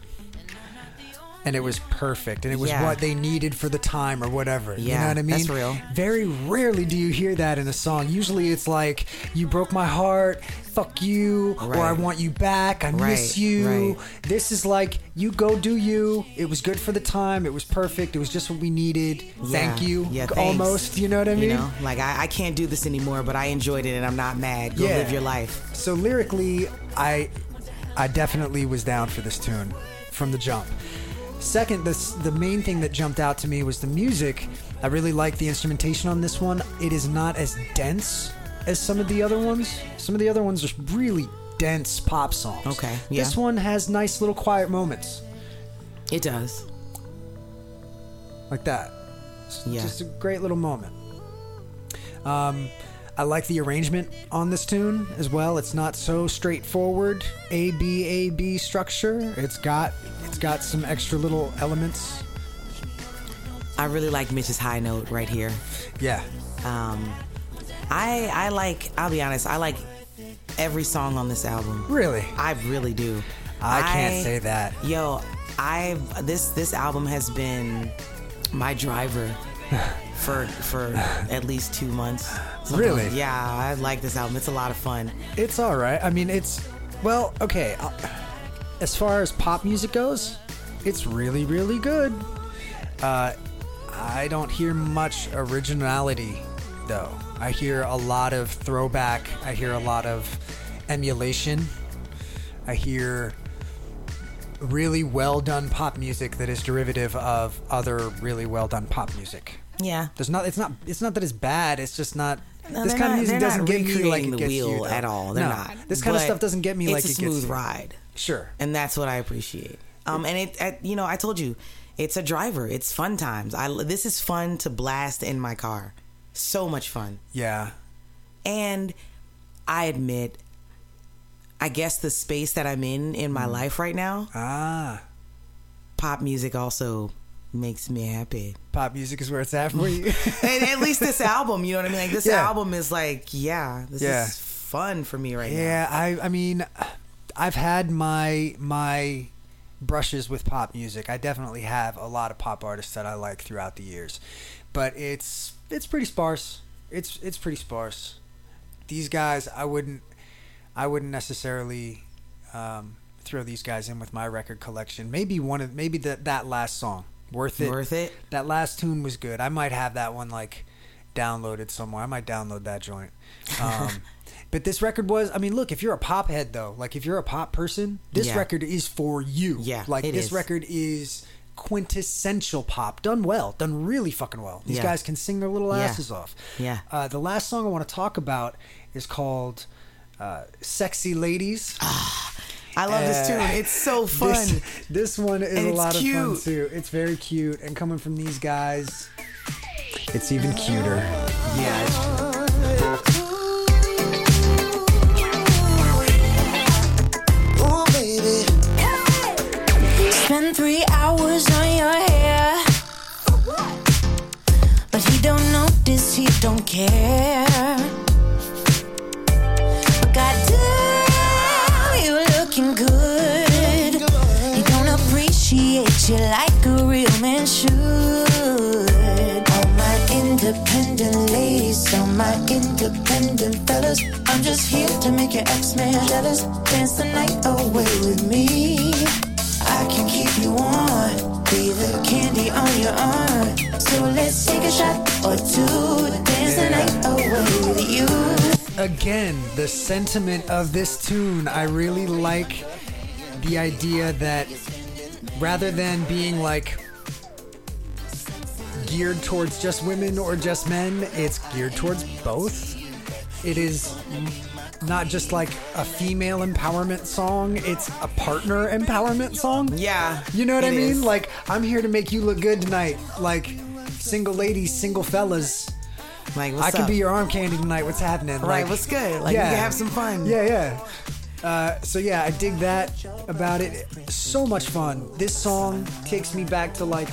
And it was perfect, and it was Yeah. what they needed for the time or whatever. Yeah, you know what I mean? that's real. Very rarely do you hear that in a song. Usually it's like, you broke my heart, fuck you, or I want you back, I miss you. right. This is like, you go do you. It was good for the time, it was perfect, it was just what we needed. Thank you. Yeah, thanks. almost. You know what I mean? You know, like I, I can't do this anymore, but I enjoyed it and I'm not mad. Go Yeah. live your life. So lyrically, I I definitely was down for this tune from the jump. Second, this the main thing that jumped out to me was the music. I really like the instrumentation on this one. It is not as dense as some of the other ones. Some of the other ones are really dense pop songs. Okay, yeah. This one has nice little quiet moments It does. like that. It's Yeah. Just a great little moment. Um, I like the arrangement on this tune as well. It's not so straightforward A B A B structure. It's got it's got some extra little elements. I really like Mitch's high note right here. Yeah. Um, I I like. I'll be honest. I like every song on this album. Really? I really do. I can't say that. Yo, I this this album has been my driver for for at least two months. Really? Yeah, I like this album. It's a lot of fun. It's all right. I mean, it's well, okay. uh, As far as pop music goes, it's really, really good. Uh, I don't hear much originality, though. I hear a lot of throwback. I hear a lot of emulation. I hear really well done pop music that is derivative of other really well done pop music. Yeah. There's not. It's not. It's not that it's bad. It's just not. No, this kind not- of music doesn't get me like the wheel you. at all. They're No. not. This kind of stuff doesn't get me like it's a smooth ride, Sure. and that's what I appreciate. Um, and it, I, you know, I told you, it's a driver. It's fun times. I this is fun to blast in my car. So much fun. Yeah. And I admit, I guess the space that I'm in in Mm. my life right now, Ah. pop music also makes me happy. Pop music is where it's at for you. and at least this album, you know what I mean? Like this Yeah. album is like, yeah, this Yeah. is fun for me right now. yeah. I. I mean, I've had my my brushes with pop music. I definitely have a lot of pop artists that I like throughout the years, but it's it's pretty sparse. It's it's pretty sparse. These guys, I wouldn't I wouldn't necessarily um, throw these guys in with my record collection. Maybe one of maybe that that last song, worth it. Worth it? That last tune was good. I might have that one like downloaded somewhere. I might download that joint. Um, but this record was. I mean, look, if you're a pop head though, like if you're a pop person, this Yeah. record is for you. Yeah, like this is. record is quintessential pop, done well, done really fucking well. These Yeah. guys can sing their little Yeah. asses off. Yeah. Uh, the last song I want to talk about is called uh, "Sexy Ladies." I love this Uh, tune. It's so fun. This, this one is a it's lot of cute. fun too. It's very cute, and coming from these guys, it's even cuter. yeah. Oh, baby. Spend three hours on your hair. But he don't notice, he don't care. You like a real man should. All my independent ladies, all my independent fellas. I'm just here to make your ex-man jealous. Dance the night away with me. I can keep you warm, be the candy on your arm. So let's take a shot or two, dance the night away with you. Again, the sentiment of this tune, I really like the idea that rather than being like geared towards just women or just men, it's geared towards both. It is not just like a female empowerment song, it's a partner empowerment song. Yeah, You know what I mean? is. Like, I'm here to make you look good tonight. Like, single ladies, single fellas. Like, what's I can up? be your arm candy tonight. What's happening? Right, Like, what's good? Like, we can have some fun. Yeah, yeah. Uh, so yeah, I dig that about it. So much fun. This song takes me back to like,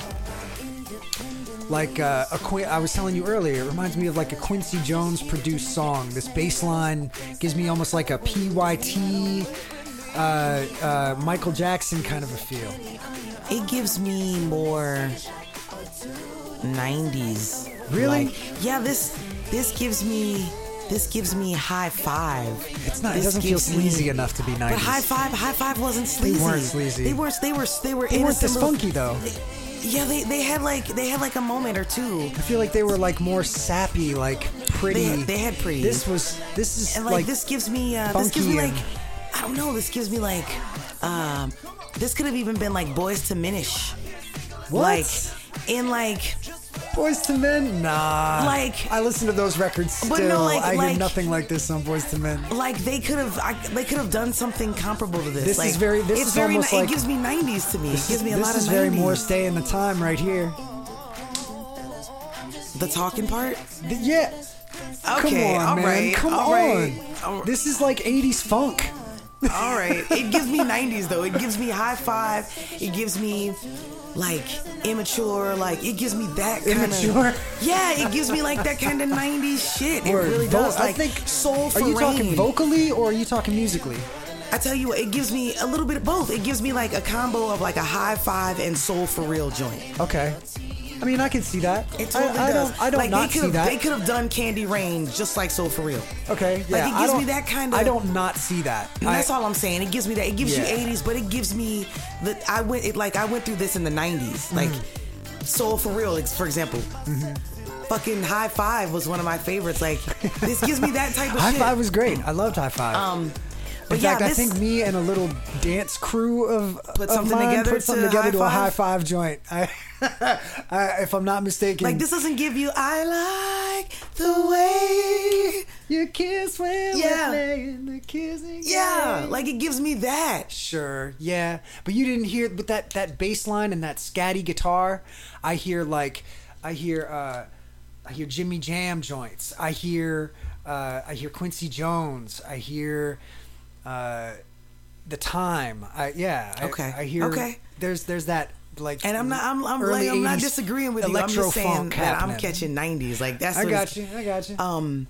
like uh, a Quin- I was telling you earlier. It reminds me of like a Quincy Jones produced song. This bass line gives me almost like a PYT, uh, uh, Michael Jackson kind of a feel. It gives me more 90s. Really? Like, yeah, this this gives me this gives me Hi-Five. It's not. It doesn't feel gives me- sleazy enough to be 90s. But Hi-Five, high five wasn't sleazy. They weren't sleazy. They were. They were. They were. They weren't this funky though. Yeah, they, they had like they had like a moment or two. I feel like they were like more sappy, like pretty. They- they had pretty. This was. This is And like, like this gives me uh, this gives me like I don't know. This gives me like um, this could have even been like Boys to Minish. What? Like in like Boyz II Men? Nah. Like- I listen to those records still. But no, like- I hear like- nothing like this on Boyz II Men. like they could have they could have done something comparable to this. This like, is very- this is very almost ni- like- it gives me 90s to me. It gives me a this lot is of 90s. very more stay in the time right here. the talking part. Th- Yeah. Okay, Come on, all man. right, Come all on. right, This is like 80s funk. All right. It gives me 90s though. It gives me Hi-Five. It gives me like immature. Like it gives me that kind Immature? of. Yeah, it gives me like that kind of 90s shit. It really does. I think- soul Are for you talking vocally or are you talking musically? I tell you what, it gives me a little bit of both. It gives me like a combo of like a Hi-Five and soul for real joint. Okay. I mean, I can see that. It totally I, I does. don't. I don't like not they see could that. They could have done Candy Rain just like Soul for Real. okay. Yeah. it I gives me don't- that kind of- I don't not see that. And I- that's all I'm saying. It gives me that. It gives Yeah. you 80s, but it gives me the. I went it like I went through this in the 90s, like Mm-hmm. Soul for Real, ex- for example. Fucking Hi-Five was one of my favorites. Like this gives me that type of High shit. Five was great. I loved Hi-Five. Um, In yeah, fact, I think me and a little dance crew of Put of something mine together put something to together high to a Hi-Five joint. I, I, if I'm not mistaken, like this doesn't give you. I like the way. You kiss when Yeah. we're playing the kissing. Yeah, game. like it gives me that. Sure, yeah, but you didn't hear with that that bass line and that scatty guitar. I hear like, I hear, uh, I hear Jimmy Jam joints. I hear, uh, I hear Quincy Jones. I hear, uh, the time. I yeah. I, Okay, I hear. okay. There's there's that like. And I'm not. I'm. I'm, like, I'm not disagreeing with you. I'm just saying that I'm catching 90s. Like that's. I got you. I got you. Um,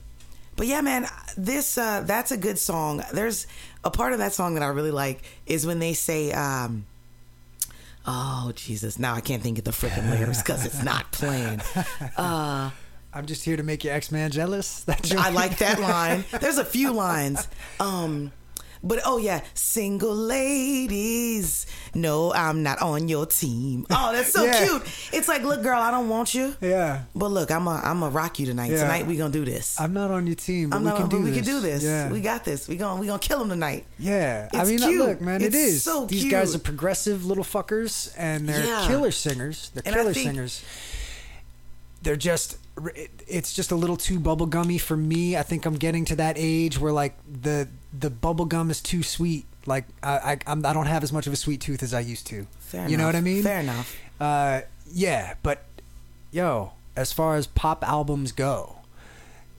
but yeah, man, this uh, that's a good song. There's a part of that song that I really like is when they say, um, "Oh Jesus!" Now I can't think of the freaking lyrics because it's not playing. Uh, I'm just here to make your ex man jealous. That joint? I like that line. There's a few lines. Um, but oh yeah, single ladies. No, I'm not on your team. Oh, that's so Yeah. cute. It's like, look, girl, I don't want you. Yeah. But look, I'm a I'm a rock you tonight. Yeah. Tonight we gonna do this. I'm not on your team, but I'm we can on, do we this. can do this. Yeah. We got this. We gonna we gonna kill him tonight. Yeah, I It's mean, cute. look, man, It's it is. so These guys are progressive little fuckers, and they're Yeah. killer singers. They're killer singers. They're just, it's just a little too bubblegummy for me. I think I'm getting to that age where like the the bubblegum is too sweet. Like I I, I'm, I don't have as much of a sweet tooth as I used to. Fair you know what I mean? Fair enough. Uh, yeah, but yo, as far as pop albums go,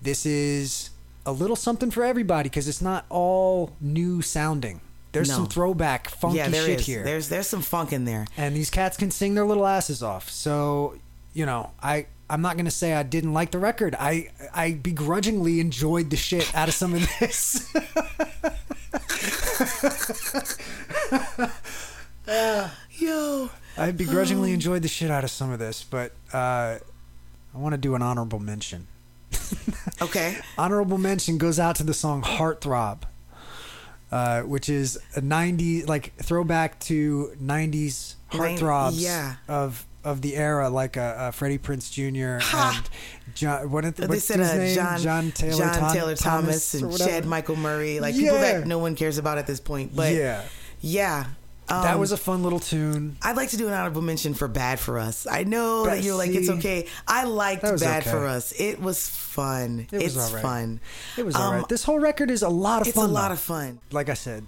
this is a little something for everybody because it's not all new sounding. There's No. some throwback funky yeah, shit is. here, There's there's some funk in there. and these cats can sing their little asses off. So, you know, I I'm not gonna say I didn't like the record. I I begrudgingly enjoyed the shit out of some of this. Yo. I begrudgingly enjoyed the shit out of some of this, but uh, I want to do an honorable mention. Okay. honorable mention goes out to the song "Heartthrob," uh, which is a '90s like throwback to '90s Nin- heartthrobs yeah. of of the era, like uh, Freddie Prinze Jr. Ha! and John. What is they what's said his uh, name? John John Taylor, John Tom- Taylor Thomas, or and. Chad Michael Murray, like people that no one cares about at this point. But yeah, yeah, that um, was a fun little tune. I'd like to do an honorable mention for Bad for Us. I know Bad- that you're like it's okay. I liked Bad okay. for Us. It was fun. It was it's all right. fun. It was Um, alright. This whole record is a lot of It's fun. It's a lot though. of fun. like I said,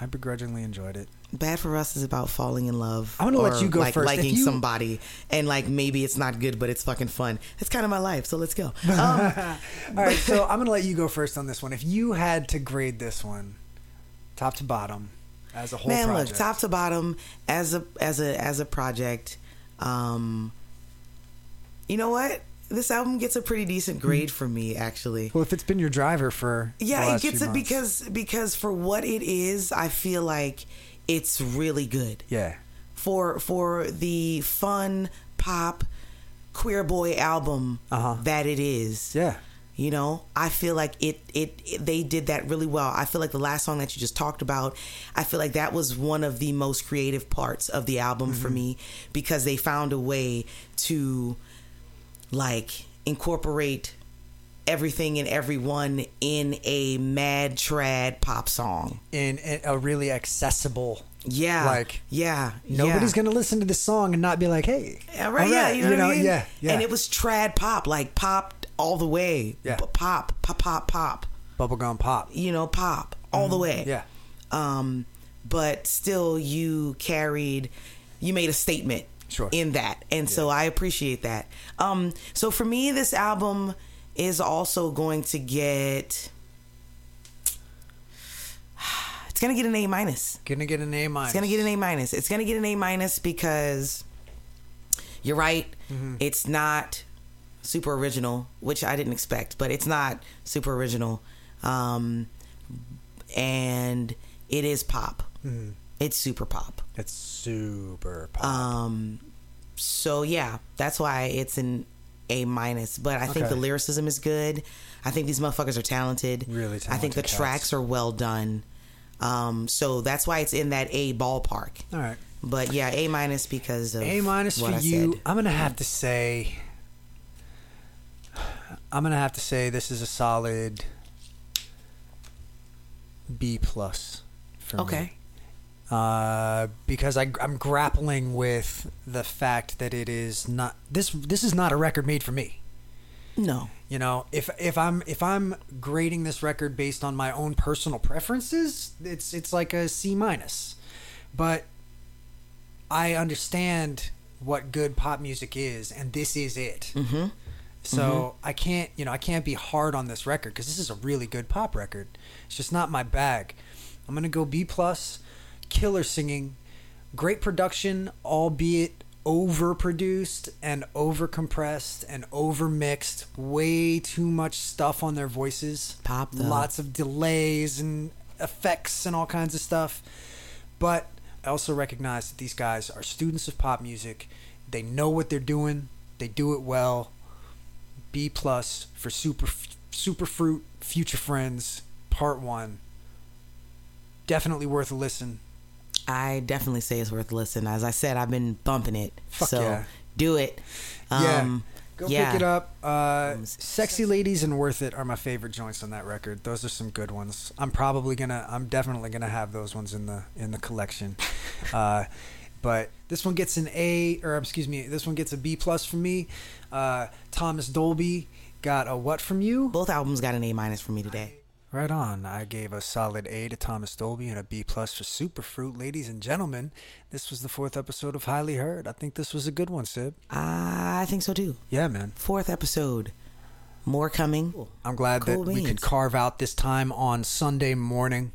I begrudgingly enjoyed it. Bad for Us is about falling in love. I'm gonna let you go like, first. Liking you- somebody and like maybe it's not good, but it's fucking fun. That's kind of my life. So let's go. Um, All right, so I'm gonna let you go first on this one. If you had to grade this one, top to bottom, as a whole man, project, look, top to bottom as a as a as a project. Um, you know what? This album gets a pretty decent grade from me, actually. well, if it's been your driver for the Yeah, it gets it months. because because for what it is, I feel like it's really good. yeah, for for the fun pop queer boy album Uh-huh. that it is. yeah, You know, I feel like it, it it they did that really well. I feel like the last song that you just talked about, I feel like that was one of the most creative parts of the album for me because they found a way to like incorporate everything and everyone in a mad trad pop song. in, in a really accessible. Yeah. Like, yeah. Nobody's yeah. gonna listen to this song and not be like, "Hey, Yeah, right. all Yeah, right," you know, what I mean? yeah, yeah. And it was trad pop, like pop all the way. Yeah. Pop, pop, pop, pop. bubblegum pop. You know, pop all the way. Mm-hmm. Yeah, Um, but still, you carried, you made a statement. Sure. In that, and so I appreciate that. Um, so for me, this album is also going to get. It's gonna get an A minus. gonna get an A minus. It's gonna get an A minus. It's gonna get an A minus because you're right. Mm-hmm. It's not super original, which I didn't expect, but it's not super original. Um, and it is pop. Mm-hmm. It's super pop. It's super pop. Um, so yeah, that's why it's an A minus. But I think the lyricism is good. I think these motherfuckers are talented. Really I think the cats. tracks are well done. Um, so that's why it's in that A ballpark. all right, But yeah, A minus because of A minus for I you. said. I'm gonna have to say. I'm gonna have to say this is a solid B plus for me. Uh, because I, I'm grappling with the fact that it is not this. This is not a record made for me. No. You know, if if I'm if I'm grading this record based on my own personal preferences, it's it's like a C minus. But I understand what good pop music is, and this is it. Mm-hmm. So I can't, you know, I can't be hard on this record because this is a really good pop record. It's just not my bag. I'm gonna go B plus. Killer singing, great production, albeit overproduced and overcompressed and overmixed. Way too much stuff on their voices. Pop, though. Lots of delays and effects and all kinds of stuff. But I also recognize that these guys are students of pop music. They know what they're doing. They do it well. B plus for Super Super Fruit Future Friends Part One. Definitely worth a listen. I definitely say it's worth a listen. As I said, I've been bumping it. Fuck so yeah. do it. Yeah. Um, Go yeah. pick it up. Uh, Sexy Ladies and Worth It are my favorite joints on that record. Those are some good ones. I'm probably gonna. I'm definitely gonna have those ones in the in the collection. uh, but this one gets an A, or excuse me, this one gets a B plus from me. Uh, Thomas Dolby got a what from you? Both albums got an A minus for me today. Right on. I gave a solid A to Thomas Dolby and a B plus for Superfruit. Ladies and gentlemen, this was the fourth episode of Highly Heard. I think this was a good one, Sib. I think so too. Yeah, man. Fourth episode. More coming. I'm glad Cool that we could carve out this time on Sunday morning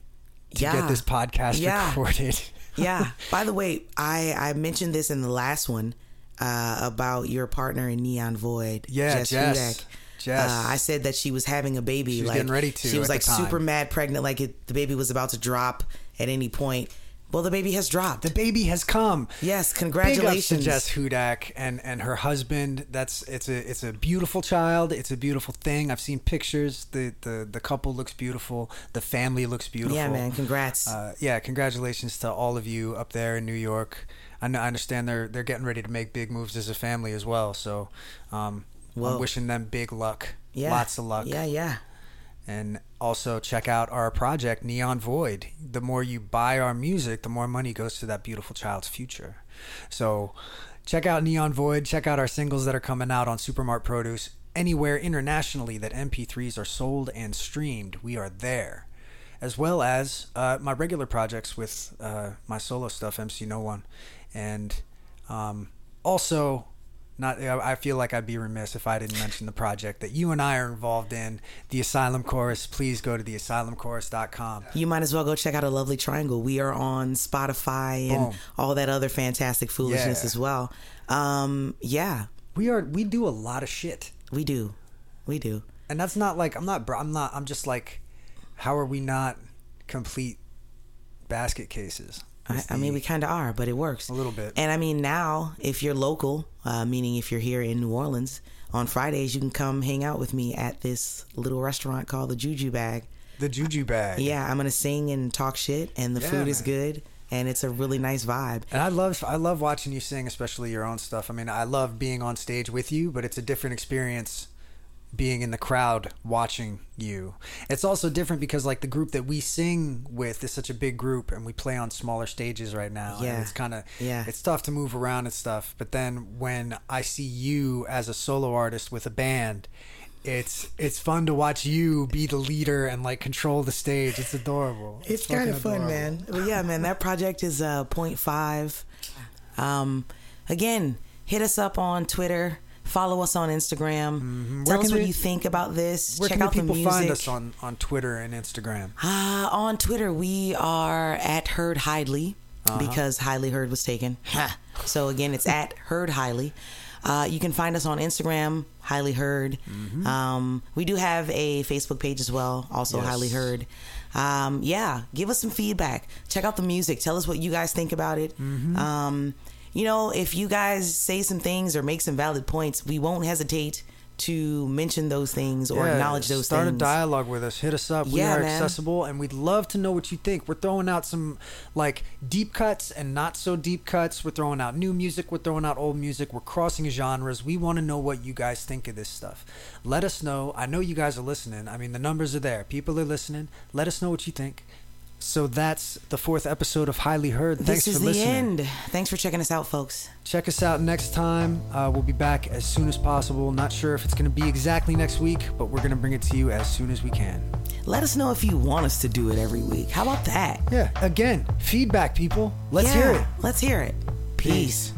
to Yeah. get this podcast Yeah. recorded. yeah. By the way, I I mentioned this in the last one uh, about your partner in Neon Void. Yeah, Jess. Jess. Hudak. Jess. Uh, I said that she was having a baby. She was like, getting ready to She was like super mad pregnant. Like it, the baby was about to drop at any point. Well, the baby has dropped. the baby has come. yes, Big ups to congratulations. Jess Hudak and, and her husband. That's it's a it's a beautiful child. It's a beautiful thing. I've seen pictures. The the, the couple looks beautiful. The family looks beautiful. Yeah, man. Congrats. Uh, yeah, congratulations to all of you up there in New York. I, know, I understand they're they're getting ready to make big moves as a family as well. So, um, Well- I'm wishing them big luck. yeah. lots of luck. Yeah, yeah. And also check out our project Neon Void. The more you buy our music, the more money goes to that beautiful child's future. So, check out Neon Void. Check out our singles that are coming out on Supermart Produce. Anywhere internationally that MP3s are sold and streamed, we are there. as well as uh, my regular projects with uh, my solo stuff, MC No One, and um, also. Not, I feel like I'd be remiss if I didn't mention the project that you and I are involved in, the Asylum Chorus. Please go to theasylumchorus.com. You might as well go check out a lovely triangle. We are on Spotify and Boom. all that other fantastic foolishness Yeah. as well. Um, yeah, We are we do a lot of shit. we do, we do. and that's not like I'm not I'm not I'm just like how are we not complete basket cases I, I mean, we kind of are, but it works A little bit. And I mean, now if you're local, uh, meaning if you're here in New Orleans on Fridays, you can come hang out with me at this little restaurant called the Juju Bag. the juju bag Yeah, I'm gonna sing and talk shit, and the Yeah, food is good, and it's a really nice vibe. and I love I love watching you sing especially your own stuff I mean I love being on stage with you but it's a different experience being in the crowd watching you it's also different because like the group that we sing with is such a big group and we play on smaller stages right now and Yeah. it's kind of Yeah. it's tough to move around and stuff but then when i see you as a solo artist with a band it's it's fun to watch you be the leader and like control the stage it's adorable It's kind of fun, adorable. man. But yeah, man, that project is uh, 0.5. Um, again, hit us up on Twitter. Follow us on Instagram. Mm-hmm. Tell us what they- you think about this. where Check can out people the music. find us on on twitter and instagram Uh, on Twitter, we are at Heard Highly Uh-huh. because Highly Heard was taken. So again, it's at Heard Highly. Uh, you can find us on Instagram, Highly Heard. Mm-hmm. Um, we do have a Facebook page as well, also Yes. Highly Heard. Um, yeah, give us some feedback. Check out the music. Tell us what you guys think about it. Mm-hmm. Um, you know, if you guys say some things or make some valid points, we won't hesitate to mention those things or Yeah, acknowledge those start things. Start a dialogue with us. Hit us up. We are man. accessible and we'd love to know what you think. We're throwing out some like deep cuts and not so deep cuts. We're throwing out new music. We're throwing out old music. We're crossing genres. We want to know what you guys think of this stuff. Let us know. I know you guys are listening. I mean the numbers are there. People are listening. Let us know what you think so that's the fourth episode of highly heard thanks this is for the listening end. Thanks for checking us out, folks. check us out next time uh, we'll be back as soon as possible not sure if it's going to be exactly next week but we're going to bring it to you as soon as we can Let us know if you want us to do it every week. How about that? Yeah, again, feedback, people. Let's Yeah, hear it. Let's hear it. Peace. Peace.